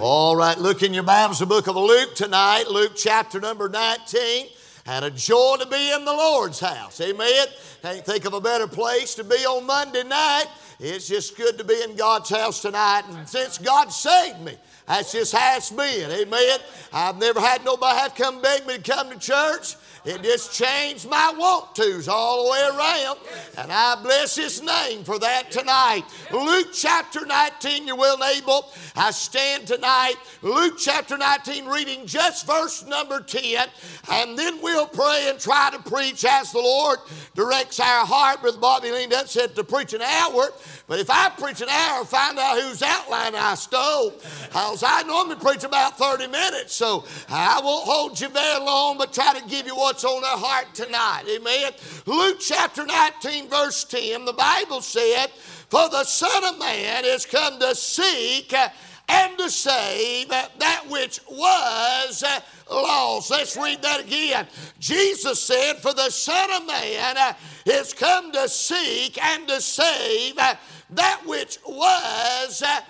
All right, look in your Bibles, the book of Luke tonight, Luke chapter number 19. And a joy to be in the Lord's house. Amen. Can't think of a better place to be on Monday night. It's just good to be in God's house tonight. And since God saved me, that's just how it's been. Amen. I've never had nobody have come beg me to come to church. It just changed my want tos all the way around. And I bless his name for that tonight. Luke chapter 19, you will able. I stand tonight. Luke chapter 19, reading just verse number 10. And then we'll pray and try to preach as the Lord directs our heart. Brother Bobby leaned up and said to preach an hour. But if I preach an hour, find out whose outline I stole. Because I normally preach about 30 minutes. So I won't hold you very long, but try to give you what's on our heart tonight. Amen. Luke chapter 19, verse 10, the Bible said, For the Son of Man is come to seek uh, and to save uh, that which was uh, lost. Let's read that again. Jesus said, For the Son of Man is come to seek and to save that which was lost.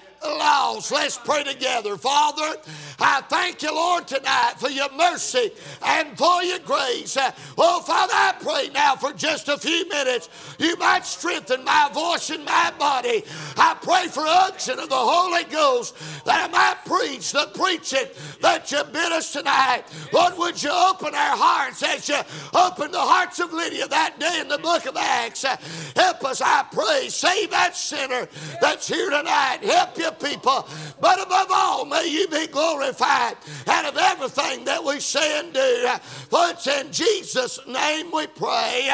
Let's pray together. Father, I thank you, Lord, tonight for your mercy and for your grace. Oh, Father, I pray now for just a few minutes you might strengthen my voice and my body. I pray for unction of the Holy Ghost that I might preach the preaching that you bid us tonight. Lord, would you open our hearts as you opened the hearts of Lydia that day in the book of Acts? Help us, I pray. Save that sinner that's here tonight. Help you people. But above all, may you be glorified out of everything that we say and do. For it's in Jesus' name we pray.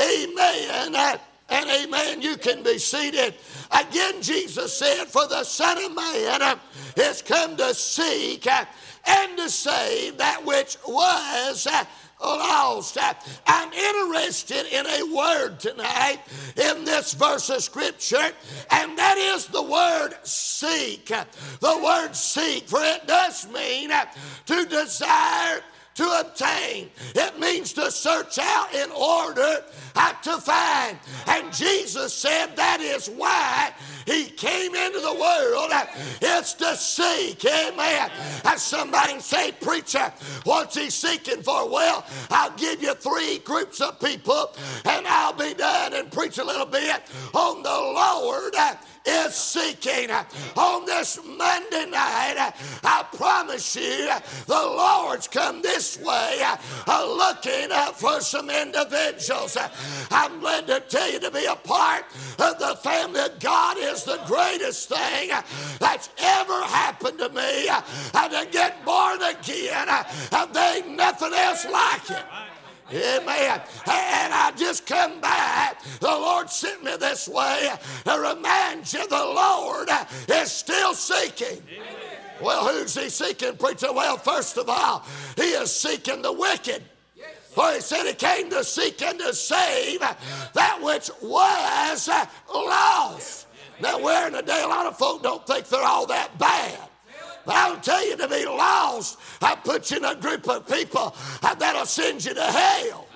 Amen and amen. You can be seated. Again, Jesus said, For the Son of Man is come to seek and to save that which was lost. Uh, I'm interested in a word tonight in this verse of scripture, and that is the word seek. The word seek, for it does mean uh, to desire to obtain. It means to search out in order to find. And Jesus said that is why he came into the world. It's to seek. Amen. As somebody say, preacher, what's he seeking for? Well, I'll give you three groups of people and I'll be done and preach a little bit on the Lord is seeking. On this Monday night, I promise you, the Lord's come this way uh, looking uh, for some individuals. I'm glad to tell you to be a part of the family of God is the greatest thing uh, that's ever happened to me. And to get born again, there ain't nothing else like it. Amen. And I just come back. The Lord sent me this way to remind you the Lord is still seeking. Amen. Well, who's he seeking, preacher? Well, first of all, he is seeking the wicked. For he said he came to seek and to save that which was lost. Now, we're in a day, a lot of folk don't think they're all that bad. I'll tell you to be lost, I put you in a group of people uh, that'll send you to hell.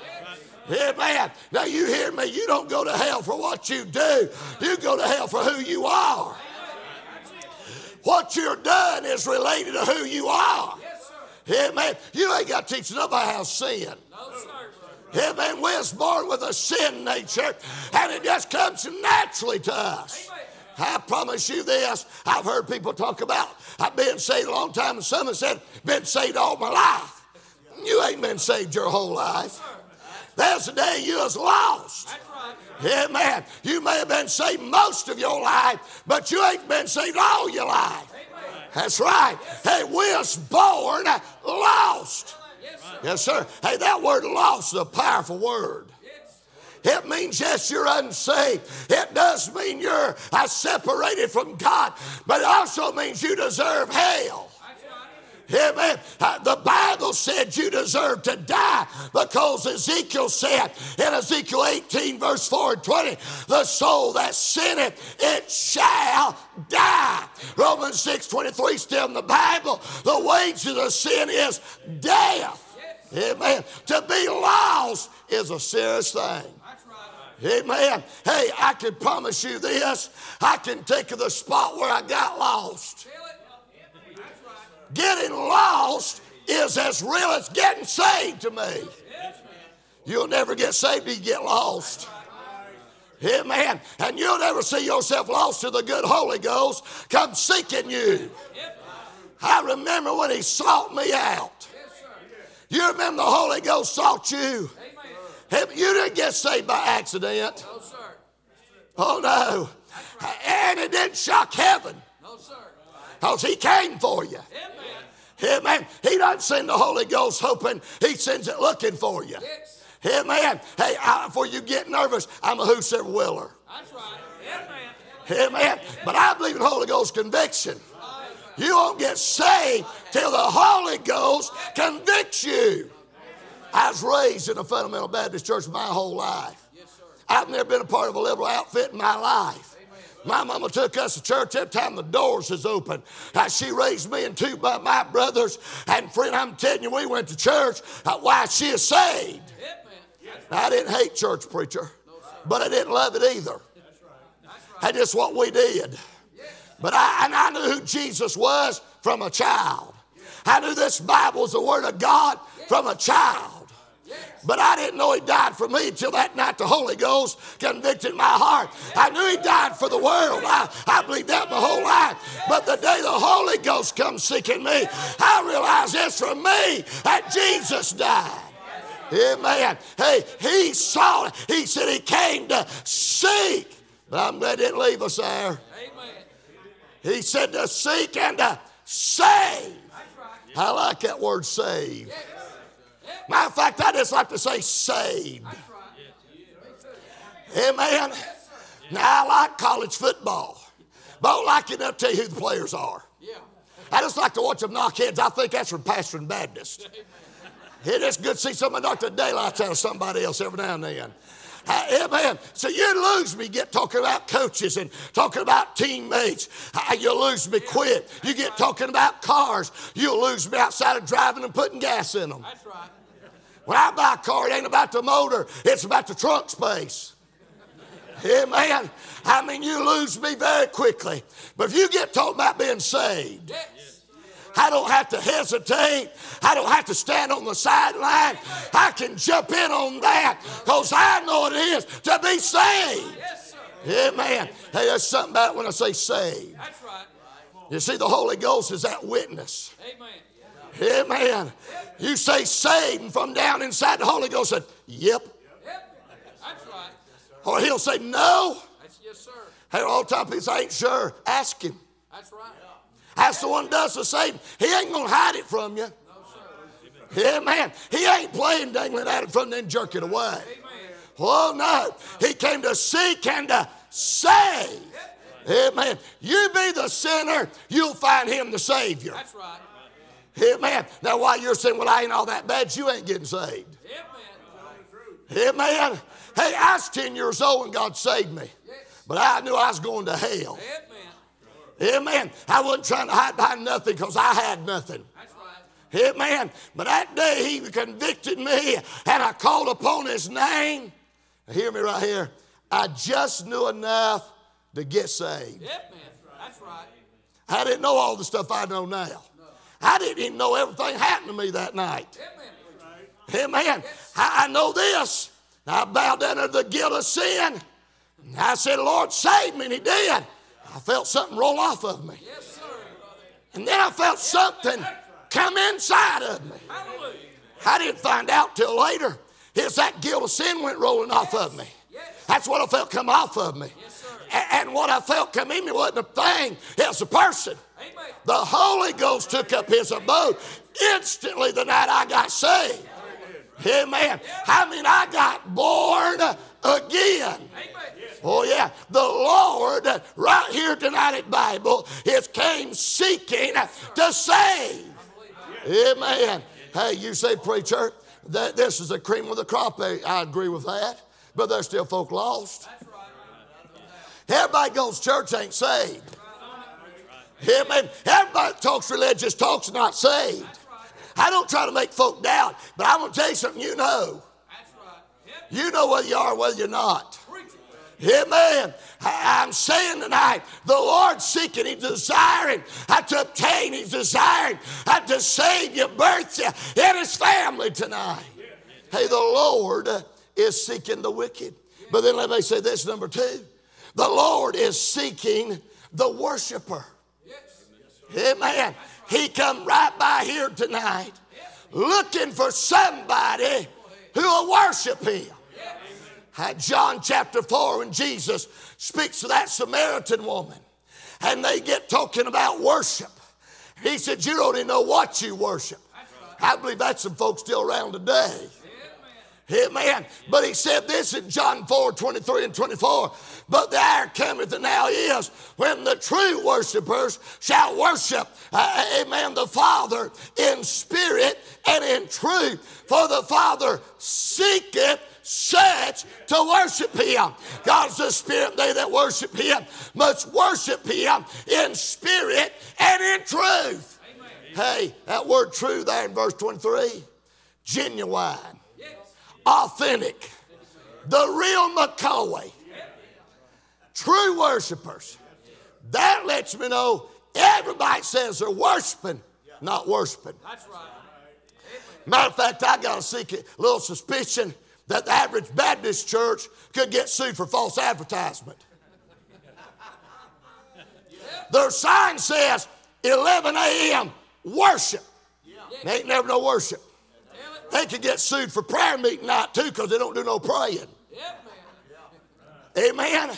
Amen. Now you hear me, you don't go to hell for what you do. You go to hell for who you are. What you're done is related to who you are. Amen. You ain't got to teach nobody how to sin. Amen. We're born with a sin nature, and it just comes naturally to us. I promise you this. I've heard people talk about I've been saved a long time, and some have said, been saved all my life. You ain't been saved your whole life. There's a day you was lost. Amen. You may have been saved most of your life, but you ain't been saved all your life. That's right. Hey, we was born lost. Yes, sir. Hey, that word lost is a powerful word. It means, yes, you're unsaved. It does mean you're uh, separated from God, but it also means you deserve hell. Amen. Uh, the Bible said you deserve to die because Ezekiel said in Ezekiel 18, verse 4 and 20, the soul that sinneth, it shall die. Romans 6 23, still in the Bible, the wages of sin is death. Amen. To be lost is a serious thing. Amen. Hey, I can promise you this. I can take you the spot where I got lost. getting lost is as real as getting saved to me. You'll never get saved till you get lost. Amen. And you'll never see yourself lost to the good Holy Ghost come seeking you. I remember when He sought me out. You remember the Holy Ghost sought you. You didn't get saved by accident. No, sir. Oh no. And it didn't shock heaven. No, sir. Because He came for you. Amen. He doesn't send the Holy Ghost hoping, He sends it looking for you. Amen. Hey, I, before you get nervous, I'm a whosoever willer. That's right. Amen. Amen. But I believe in Holy Ghost conviction. You won't get saved till the Holy Ghost convicts you. I was raised in a fundamental Baptist church my whole life. I've never been a part of a liberal outfit in my life. My mama took us to church every time the doors was open. Uh, she raised me and two of my brothers. And friend, I'm telling you, we went to church. Uh, why she is saved. I didn't hate church preacher, but I didn't love it either. That's just what we did. But I, and I knew who Jesus was from a child. I knew this Bible was the Word of God from a child. But I didn't know He died for me until that night the Holy Ghost convicted my heart. I knew He died for the world. I, I believed that my whole life. But the day the Holy Ghost comes seeking me, I realized it's for me that Jesus died. Amen. Hey, he saw it. He said he came to seek. But I'm glad he didn't leave us there. Amen. He said to seek and to save. I like that word save. Matter of fact, I just like to say saved. Amen. Now I like college football. But I don't like it enough to tell you who the players are. I just like to watch them knock heads. I think that's from Pastor and Baptist. It is good to see somebody knock the daylights out of somebody else every now and then. Uh, amen. So you lose me, get talking about coaches and talking about teammates. Uh, you lose me quit. You get talking about cars. You'll lose me outside of driving and putting gas in them. That's right. When I buy a car, it ain't about the motor, it's about the trunk space. Amen. I mean, you lose me very quickly. But if you get talking about being saved, yes. I don't have to hesitate. I don't have to stand on the sideline. I can jump in on that because I know what it is to be saved. Yes, Amen. Hey, there's something about when I say saved. That's right. You see, the Holy Ghost is that witness. Amen. Amen. You say saved, and from down inside the Holy Ghost said, Yep. Yep. That's right. Or he'll say, No. That's, yes, sir. Hey, all the time people say, I ain't sure. Ask him. That's right. That's the one does the same. He ain't going to hide it from you. No, Yeah, man. He ain't playing dangling at it from then jerk it away. Oh, no. He came to seek and to save. Amen. You be the sinner, you'll find him the Savior. That's right. Amen. Now, while you're saying, well, I ain't all that bad, you ain't getting saved. Amen. Amen. Hey, I was 10 years old when God saved me, but I knew I was going to hell. Amen. Amen. I wasn't trying to hide behind nothing because I had nothing. That's right. Amen. But that day he convicted me and I called upon his name. Hear me right here. I just knew enough to get saved. Yep, That's right. I didn't know all the stuff I know now. I didn't even know everything happened to me that night. Amen. Amen. Yes. I, I know this. I bowed down under the guilt of sin. And I said, Lord, save me, and He did. I felt something roll off of me. Yes, and then I felt something come inside of me. I didn't find out till later. It's that guilt of sin went rolling off of me. That's what I felt come off of me. and what I felt come in me wasn't a thing, it was a person. The Holy Ghost took up his abode instantly the night I got saved. Amen. I mean, I got born again. Oh, yeah. The Lord, right here tonight at Bible, is came seeking to save. Amen. Hey, you say, preacher, that this is the cream of the crop. I agree with that. But there's still folk lost. Everybody goes to church ain't saved. Amen. Everybody talks religious talks not saved. I don't try to make folk doubt, but I'm going to tell you something you know. You know whether you are or whether you're not. Amen. I'm saying tonight, the Lord seeking, He's desiring to obtain, He's desiring to save you, birth you in his family tonight. Hey, the Lord is seeking the wicked. But then let me say this number two the Lord is seeking the worshiper. Amen. He come right by here tonight looking for somebody who will worship him. John chapter 4, when Jesus speaks to that Samaritan woman, and they get talking about worship. He said, You don't even know what you worship. I believe that's some folks still around today. Amen. But he said this in John 4 23 and 24. But the hour cometh and now is when the true worshipers shall worship, uh, amen, the Father in spirit and in truth. For the Father seeketh such to worship him. God's the spirit, they that worship him must worship him in spirit and in truth. Amen. Hey, that word true there in verse 23 genuine authentic, the real McCoy, true worshipers. That lets me know everybody says they're worshiping, not worshiping. That's right. Matter of fact, I got a secret, little suspicion that the average Baptist church could get sued for false advertisement. Their sign says 11 a.m. worship. They ain't never no worship. They could get sued for prayer meeting night too because they don't do no praying. Amen.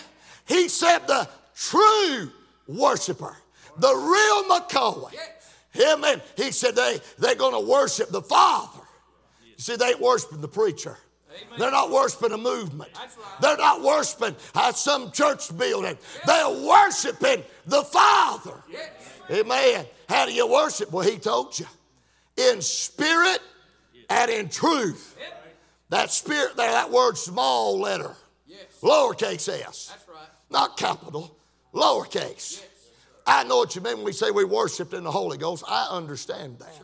He said the true worshiper, the real McCoy. Amen. He said they, they're going to worship the Father. You see, they ain't worshiping the preacher. Amen. They're not worshiping a movement. Right. They're not worshiping some church building. They're worshiping the Father. Yes. Amen. How do you worship? Well, He told you in spirit and in truth. That spirit there, that word small letter, lowercase s. That's right. Not capital, lowercase. I know what you mean when we say we worshiped in the Holy Ghost. I understand that.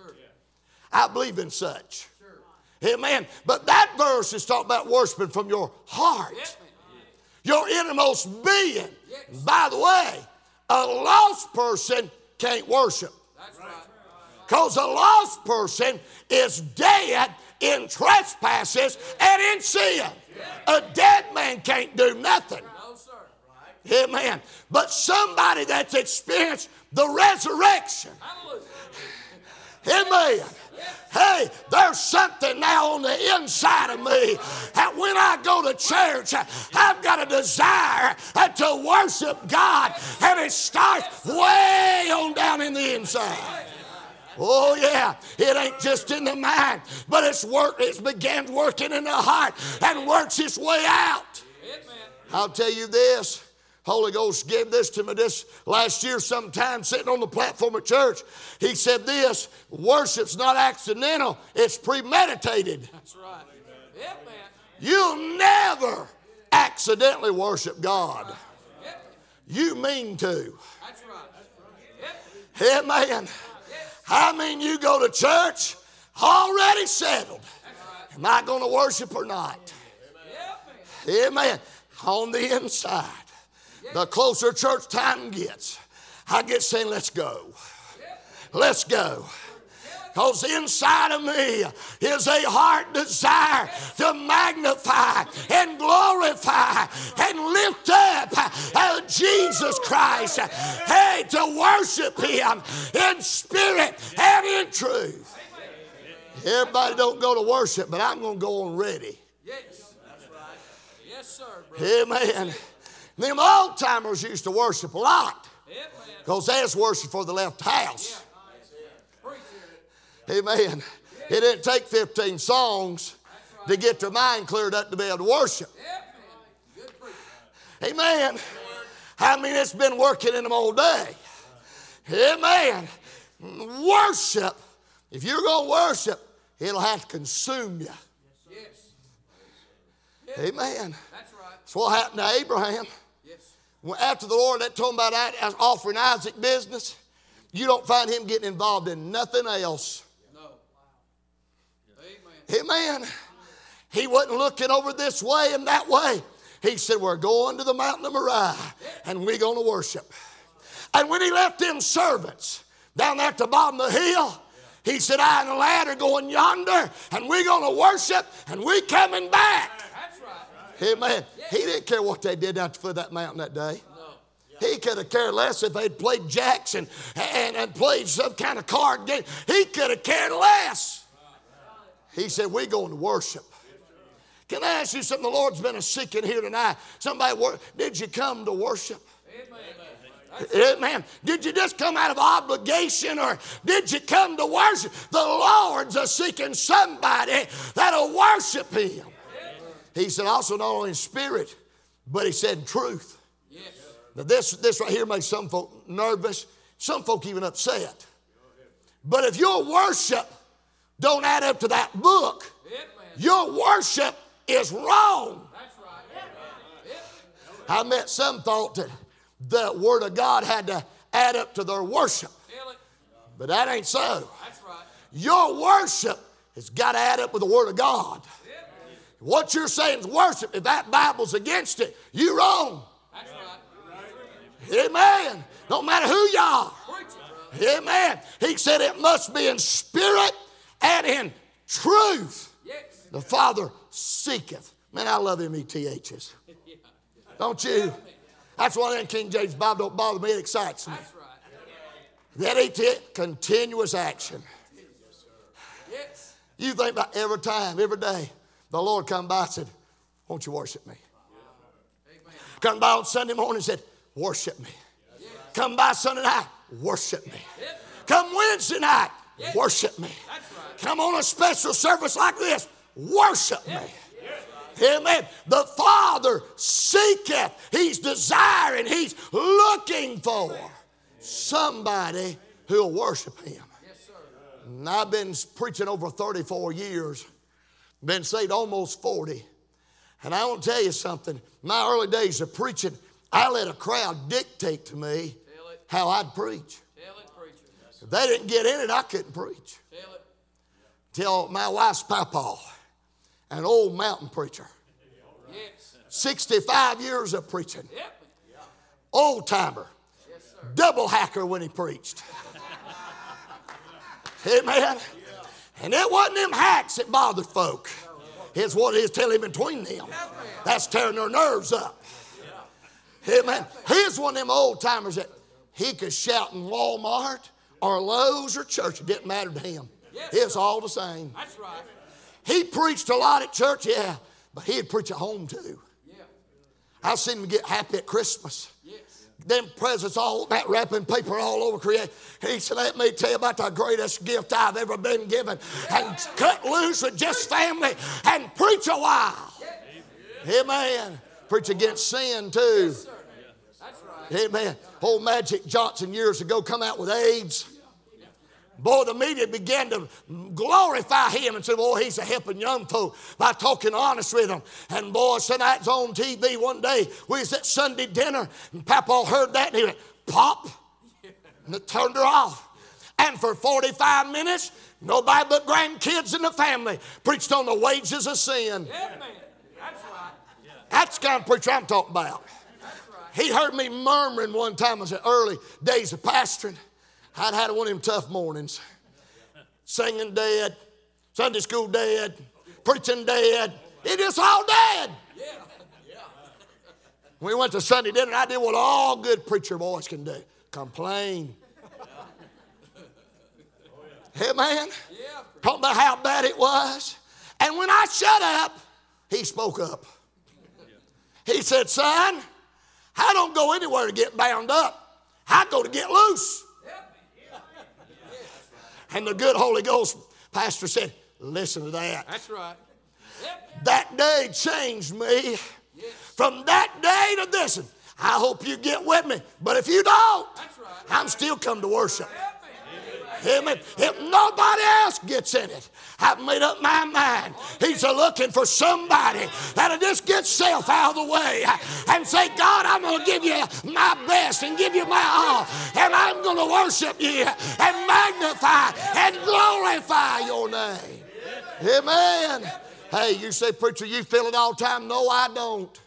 I believe in such. Amen. But that verse is talking about worshiping from your heart, your innermost being. By the way, a lost person can't worship. That's right. Because a lost person is dead in trespasses and in sin. A dead man can't do nothing. No, sir. Amen. But somebody that's experienced the resurrection. Amen. Hey, there's something now on the inside of me that when I go to church, I've got a desire uh, to worship God, and it starts way on down in the inside. Oh, yeah. It ain't just in the mind, but it's work, it's began working in the heart and works its way out. I'll tell you this. Holy Ghost gave this to me this last year sometime sitting on the platform at church. He said this worship's not accidental, it's premeditated. That's right. Man. You'll never accidentally worship God. You mean to. That's right. Amen. I mean, you go to church already settled. Am I going to worship or not? Amen. On the inside, the closer church time gets, I get saying, let's go. Let's go. Because inside of me is a heart desire to magnify and glorify and lift up Christ. Hey, to worship Him in spirit and in truth. Everybody don't go to worship, but I'm going to go on ready. Yes, that's right. Yes, sir. Amen. Them old timers used to worship a lot because they was worship for the left house. Amen. It didn't take 15 songs to get their mind cleared up to be able to worship. Amen. I mean, it's been working in them all day. Amen. Worship, if you're going to worship, it'll have to consume you. Yes. Amen. That's right. That's what happened to Abraham. Yes. After the Lord that told him about that, offering Isaac business, you don't find him getting involved in nothing else. Amen. He wasn't looking over this way and that way. He said, We're going to the mountain of Moriah and we're going to worship. And when he left them servants down there at the bottom of the hill, He said, I and the lad are going yonder, and we're going to worship, and we coming back. That's right. Amen. He didn't care what they did out the foot of that mountain that day. He could have cared less if they'd played jacks and, and, and played some kind of card game. He could have cared less. He said, We're going to worship. Can I ask you something? The Lord's been a seeking here tonight. Somebody, did you come to worship? Amen. Did you just come out of obligation or did you come to worship? The Lord's a seeking somebody that'll worship Him. He said also not only in spirit, but He said in truth. Yes. Now this, this right here makes some folk nervous, some folk even upset. But if your worship don't add up to that book, your worship is wrong. That's right. Yep. I met some thought that the Word of God had to add up to their worship, but that ain't so. Your worship has got to add up with the Word of God. What you're saying is worship. If that Bible's against it, you're wrong. Amen. No matter who you are. Preach it, brother. Amen. He said it must be in spirit and in truth. Yes. The Father seeketh. Man, I love them ETHs. Don't you? That's why that King James Bible don't bother me. It excites me. That ET, continuous action. Yes. You think about every time, every day, the Lord come by and said, won't you worship me? Come by on Sunday morning and said, worship me. Come by Sunday night, worship me. Come Wednesday night, worship me. Come on a special service like this, worship me. Amen. The Father seeketh, He's desiring, He's looking for somebody who'll worship Him. And I've been preaching over 34 years, been saved almost 40. And I want to tell you something. My early days of preaching, I let a crowd dictate to me how I'd preach. If they didn't get in it, I couldn't preach. Tell my wife's papa, an old mountain preacher, Yes. 65 years of preaching, Yep. old timer, Yes, sir. double hacker when he preached. Amen. And it wasn't them hacks that bothered folk. It's what he's telling between them. That's tearing their nerves up. Amen. Here's one of them old timers that he could shout in Walmart or Lowe's or church. It didn't matter to him. It's all the same. That's right. He preached a lot at church, yeah, but he'd preach at home too. Yeah. I've seen him get happy at Christmas. Yes. them presents all that wrapping paper all over create. He said, Let me tell you about the greatest gift I've ever been given. And cut loose with just family and preach a while. Amen. Preach against sin too. Sir. That's right. Amen. Old Magic Johnson years ago come out with AIDS. Boy, the media began to glorify him and say, Boy, he's a helping young folk by talking honest with them. And boy, tonight's on TV one day. We was at Sunday dinner, and Papa heard that and he went, Pop. And it turned her off. And for 45 minutes, nobody but grandkids in the family preached on the wages of sin. Yeah, man. That's right. That's the kind of preacher I'm talking about. That's right. He heard me murmuring one time. I was in early days of pastoring. I'd had one of them tough mornings. Singing dead, Sunday school dead, preaching dead. It is all dead. Yeah. We went to Sunday dinner, and I did what all good preacher boys can do complain. Oh, hey, man. Yeah. Talking about how bad it was. And when I shut up, he spoke up. He said, Son, I don't go anywhere to get bound up, I go to get loose. And the good Holy Ghost pastor said, Listen to that. That's right. Yep. That day changed me. From that day to this, I hope you get with me. But if you don't, That's right. I'm still come to worship. Yep. Amen. If nobody else gets in it, I've made up my mind. He's looking for somebody that'll just get self out of the way and say, God, I'm going to give you my best and give you my all. And I'm going to worship you and magnify and glorify your name. Amen. Hey, you say, preacher, you feel it all the time. No, I don't.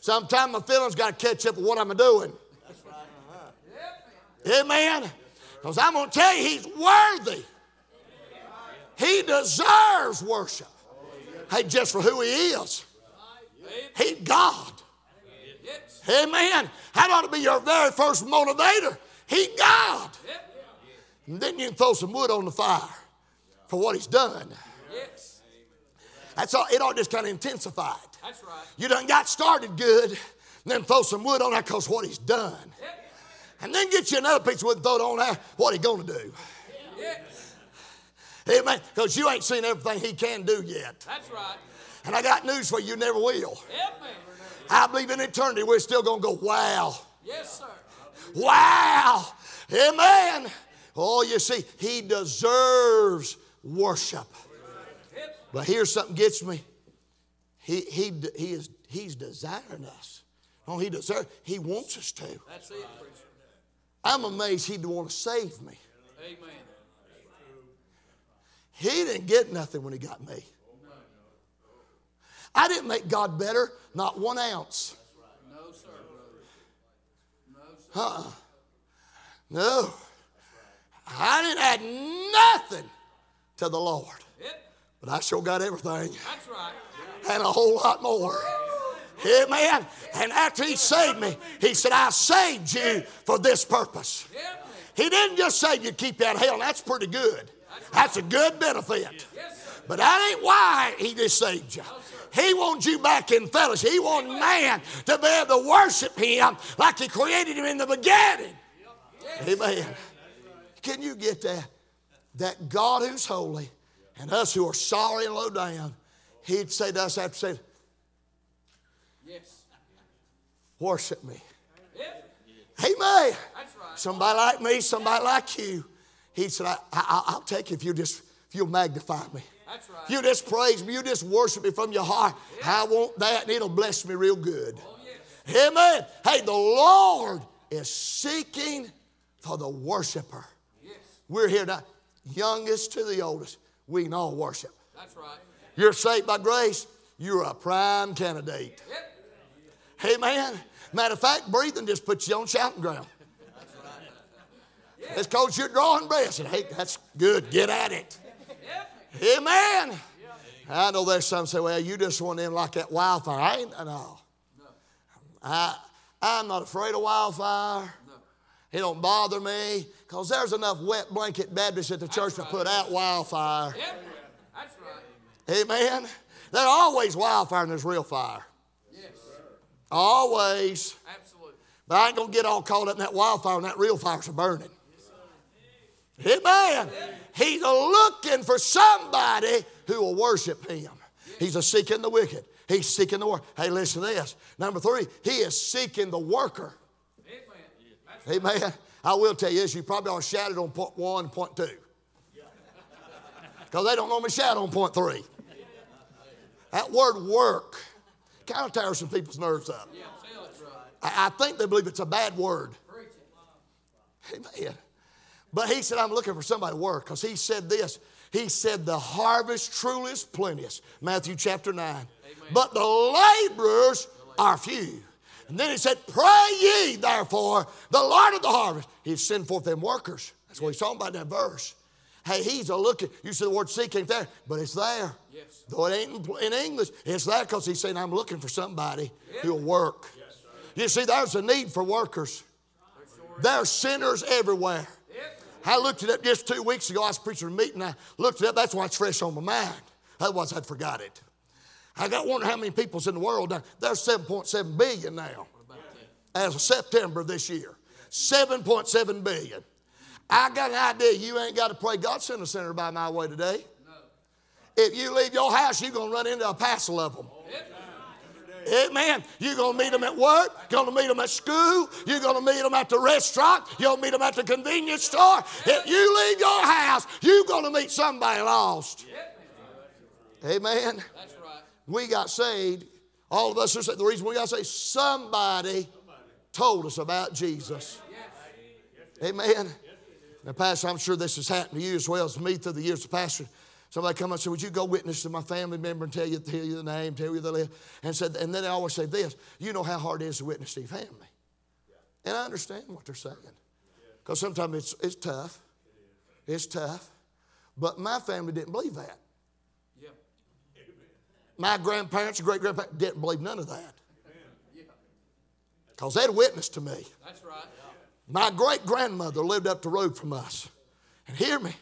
Sometimes my feelings got to catch up with what I'm doing. Amen. Because I'm going to tell you, he's worthy. He deserves worship. Hey, just for who he is. He God. Amen. That ought to be your very first motivator. He God. And then you can throw some wood on the fire for what he's done. Yes. That's all. It all just kind of intensified. That's right. You done got started good, then throw some wood on that because what he's done. Yep. And then get you another piece of wood and throw it on there, what he gonna do. Yes. Amen. Because you ain't seen everything he can do yet. That's right. And I got news for you, you never will. Yep. I believe in eternity we're still gonna go, wow. Yes, sir. Wow. Amen. Oh, you see, he deserves worship. But here's something gets me. He, he, he is, he's desiring us. Oh, he deserves, he wants us to. That's it, preacher. I'm amazed he'd want to save me. Amen. He didn't get nothing when he got me. I didn't make God better, not one ounce. No, sir, brother. No, sir. No. I didn't add nothing to the Lord. But I sure got everything That's right. and a whole lot more. Amen. And after he saved me, he said, I saved you for this purpose. He didn't just save you to keep you out of hell, that's pretty good. That's a good benefit. But that ain't why he just saved you. He wants you back in fellowship. He wants man to be able to worship him like he created him in the beginning. Amen. Can you get that? That God who's holy and us who are sorry and low down, he'd say to us after say, Yes. worship me. Yep. Amen. That's right. Somebody like me, somebody like you. He said, I, I, I'll take it if you just, if you'll magnify me. That's right. If you just praise me, you just worship me from your heart, I want that and it'll bless me real good. Oh, yes. Amen. Hey, the Lord is seeking for the worshiper. Yes. We're here now, youngest to the oldest. We can all worship. That's right. You're saved by grace, you're a prime candidate. Yep. Amen. Matter of fact, breathing just puts you on shouting ground. That's right. It's because you're drawing breaths. And hey, that's good. Get at it. Amen. I know there's some say, well, you just want in like that wildfire. I ain't, no. I, I'm not afraid of wildfire. It don't bother me because there's enough wet blanket Baptists at the church to put out wildfire. Yep. That's right. Amen. There's always wildfire and there's real fire. Yes. Always. Absolutely. But I ain't going to get all caught up in that wildfire and that real fire's burning. Amen. He's looking for somebody who will worship him. He's a seeking the wicked. He's seeking the work. Hey, listen to this. Number three, he is seeking the worker. Amen. Amen. I will tell you this, you probably are shouted on point one, point two. and point two. Because they don't normally shout on point three. That word work kind of tears some people's nerves up. Yeah, tell it, brother. I, I think they believe it's a bad word. Amen. But he said, I'm looking for somebody to work because he said this. He said, The harvest truly is plenteous. Matthew chapter 9. But the laborers are few. And then he said, Pray ye therefore the Lord of the harvest. He's send forth them workers. That's what he's talking about in that verse. Hey, he's a looking. You see the word seek ain't there, but it's there. Yes. Though it ain't in- English, it's there because he's saying, I'm looking for somebody who'll work. Yes, You see, there's a need for workers. There's sinners everywhere. Yep. I looked it up just two weeks ago. I was preaching a meeting. I looked it up. That's why it's fresh on my mind. Otherwise, I'd forgot it. I got wonder how many people's in the world now. There's 7.7 billion now as of September this year. 7.7 billion. I got an idea. You ain't got to pray. God sent a sinner by my way today. If you leave your house, you're going to run into a passel of them. Amen. You're going to meet them at work. You're going to meet them at school. You're going to meet them at the restaurant. You're going to meet them at the convenience store. If you leave your house, you're going to meet somebody lost. Amen. That's right. We got saved. All of us are saved. The reason we got saved, somebody told us about Jesus. Amen. Now, Pastor, I'm sure this has happened to you as well as me through the years of pastor. Somebody come up and say, Would you go witness to my family member and tell you, tell you the name, tell you the live? And said, and then they always say this, you know how hard it is to witness to your family. And I understand what they're saying. Because sometimes it's, it's tough. It's tough. But my family didn't believe that. Yeah. My grandparents and great grandparents didn't believe none of that. Because they'd witnessed to me. That's right. My great grandmother lived up the road from us. And hear me,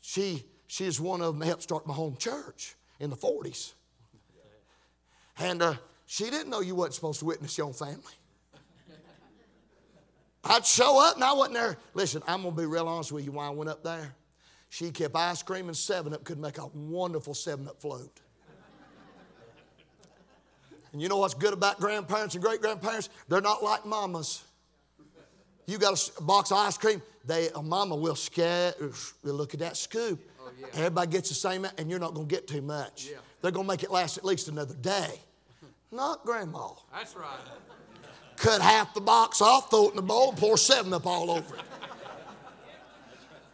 she, she's one of them that helped start my home church in the 40s. And uh, she didn't know you wasn't supposed to witness your own family. I'd show up and I wasn't there. Listen, I'm going to be real honest with you why I went up there. She kept ice cream and 7 Up, could make a wonderful 7 Up float. And you know what's good about grandparents and great grandparents? They're not like mamas. You got a box of ice cream, they, a mama will scare, look at that scoop. Oh, yeah. Everybody gets the same, and you're not going to get too much. Yeah. They're going to make it last at least another day. Not grandma. That's right. Cut half the box off, throw it in the bowl, and pour seven up all over it.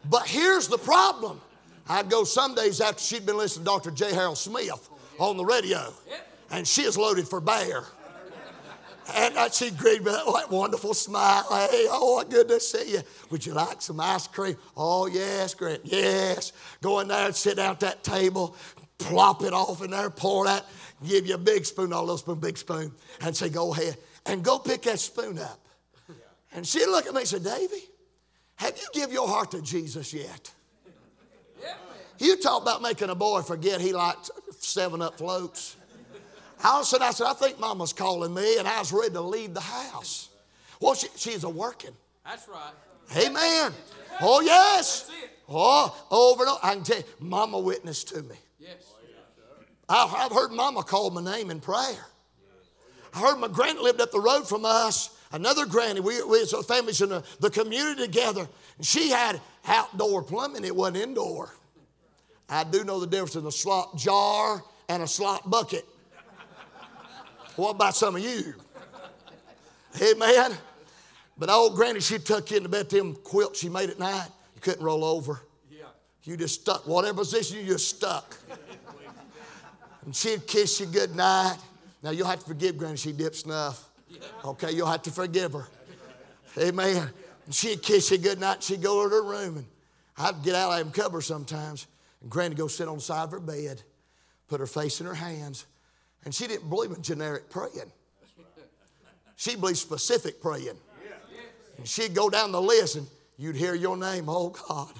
But here's the problem. I'd go some days after she'd been listening to Dr. J. Harold Smith on the radio, and she is loaded for bear. And uh, she'd greet me with that wonderful smile. Hey, oh, good to see you. Would you like some ice cream? Oh, yes, Grant. Yes. Go in there and sit down at that table, plop it off in there, pour that, give you a big spoon, not a little spoon, big spoon, and say, go ahead and go pick that spoon up. And she'd look at me and say, Davy, have you give your heart to Jesus yet? Yep. You talk about making a boy forget he liked seven up floats. All of a sudden I said, I think mama's calling me, and I was ready to leave the house. Well, she, she's a working. That's right. Amen. Oh, yes. Oh, over and over. I can tell you, mama witnessed to me. Yes. I've heard mama call my name in prayer. I heard my granny lived up the road from us. Another granny, we, we as families in the, the community together. And she had outdoor plumbing, it wasn't indoor. I do know the difference in a slop jar and a slop bucket. What about some of you? Amen. But old granny, she'd tuck you in the bed, them quilts she made at night. You couldn't roll over. Yeah. You just stuck, whatever position you just stuck. And she'd kiss you good night. Now you'll have to forgive Granny, she dipped snuff. Okay, you'll have to forgive her. Amen. And she'd kiss you good night, she'd go to her room, and I'd get out of them covers sometimes, and Granny go sit on the side of her bed, put her face in her hands, and she didn't believe in generic praying. She believed specific praying. And she'd go down the list, and you'd hear your name. Oh God,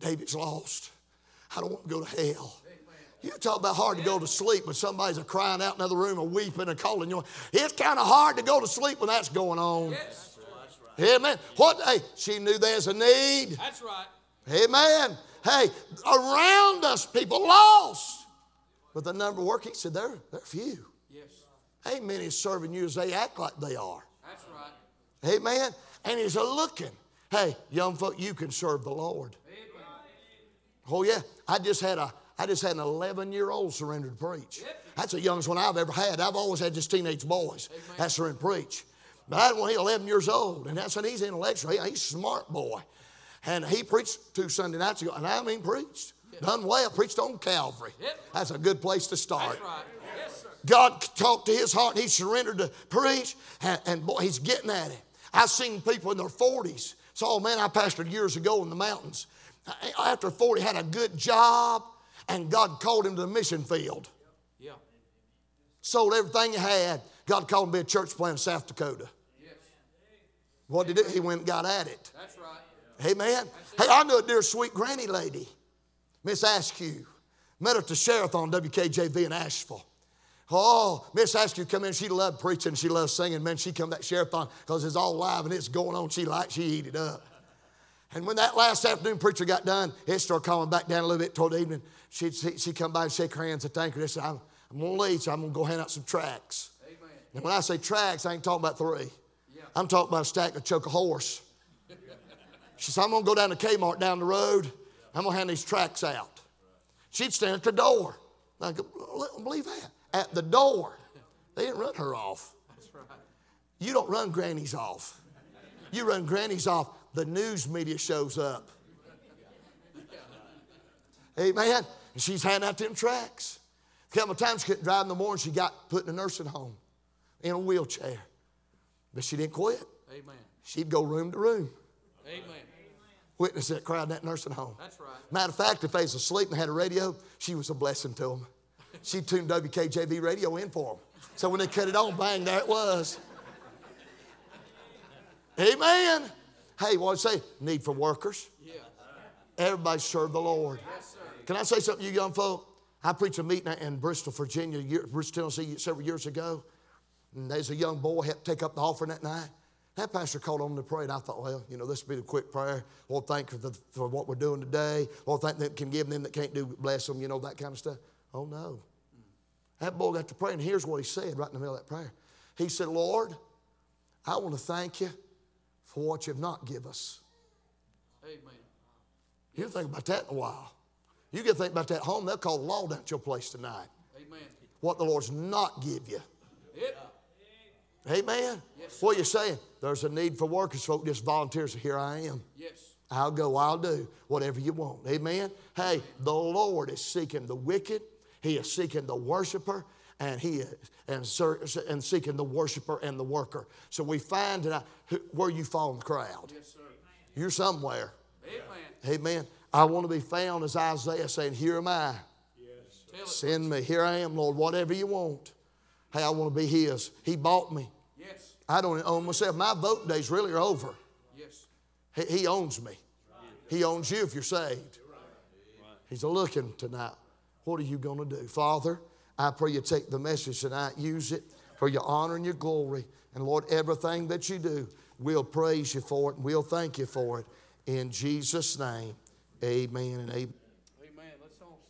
David's lost. I don't want to go to hell. You talk about hard to go to sleep when somebody's a crying out in another room or weeping and calling you. It's kind of hard to go to sleep when that's going on. Yes. Amen. What? Hey, she knew there's a need. That's right. Amen. Hey, around us, people lost. But the number working, he said, they're, they're few. Yes. Ain't many serving you as they act like they are. That's right. Amen. And he's a looking. Hey, young folk, you can serve the Lord. Amen. Oh yeah, I just had a I just had an 11 year old surrender to preach. That's the youngest one I've ever had. I've always had just teenage boys that surrender to preach. But I had one, he's 11 years old, and that's when he's intellectual. He- he's a smart boy. And he preached two Sunday nights ago, and I mean preached. Done well, preached on Calvary. Yep. That's a good place to start. Right. Yes, sir. God talked to his heart and he surrendered to preach, and, and boy, he's getting at it. I've seen people in their 40s. So, oh, man, I pastored years ago in the mountains. After 40, had a good job, and God called him to the mission field. Yeah. Sold everything he had. God called him to be a church plant in South Dakota. Yes. What did he do? He went and got at it. That's right. Amen. Hey, I knew a dear sweet granny lady, Miss Askew. Met her at the Sharathon WKJV in Asheville. Oh, Miss Askew come in. She loved preaching. She loved singing. Man, she come to that Sharathon because it's all live and it's going on. She liked. She eat it up. And when that last afternoon preacher got done, it started calming back down a little bit toward the evening. She'd, she, she'd come by and shake her hands and thank her. They said, I'm, I'm going to leave, so I'm going to go hand out some tracts. Amen. And when I say tracts, I ain't talking about three. Yeah. I'm talking about a stack of choke a horse. She said, I'm going to go down to Kmart down the road. I'm going to hand these tracts out. She'd stand at the door. I go, believe that. At the door. They didn't run her off. That's right. You don't run grannies off. You run grannies off, the news media shows up. Amen. And she's handing out them tracts. A couple of times she couldn't drive in the morning. She got put in a nursing home in a wheelchair. But she didn't quit. Amen. She'd go room to room. Amen. Witness that crowd in that nursing home. That's right. Matter of fact, if they was asleep and had a radio, she was a blessing to them. She tuned WKJV radio in for them. So when they cut it on, bang, there it was. Amen. Hey, what say? Need for workers. Yeah. Everybody serve the Lord. Yes, sir. Can I say something, you young folk? I preached a meeting in Bristol, Virginia, year, Bristol, Tennessee, several years ago. And there's a young boy helped take up the offering that night. That pastor called on to pray, and I thought, well, you know, this will be the quick prayer. Lord, thank you for, the, for what we're doing today. Lord, thank that can give them that can't do, bless them, you know, that kind of stuff. Oh, no. That boy got to pray, and here's what he said right in the middle of that prayer. He said, Lord, I want to thank you for what you've not give us. Amen. You think about that in a while. You get to think about that home, they'll call the law down at your place tonight. Amen. What the Lord's not give you. It. Amen. Yes, what are you saying? There's a need for workers, folk. Just volunteers. Here I am. Yes. I'll go. I'll do whatever you want. Amen. Hey, the Lord is seeking the wicked. He is seeking the worshiper, and he is and, and seeking the worshiper and the worker. So we find tonight where you fall in the crowd. Yes, sir. You're somewhere. Amen. Amen. I want to be found as Isaiah saying, "Here am I." It. Send me. Here I am, Lord, whatever you want. Hey, I want to be His. He bought me. Yes. I don't own myself. My vote days really are over. Yes. He, he owns me. He owns you if you're saved. He's looking tonight. What are you going to do? Father, I pray you take the message tonight, use it for your honor and your glory. And Lord, everything that you do, we'll praise you for it and we'll thank you for it. In Jesus' name, amen and amen.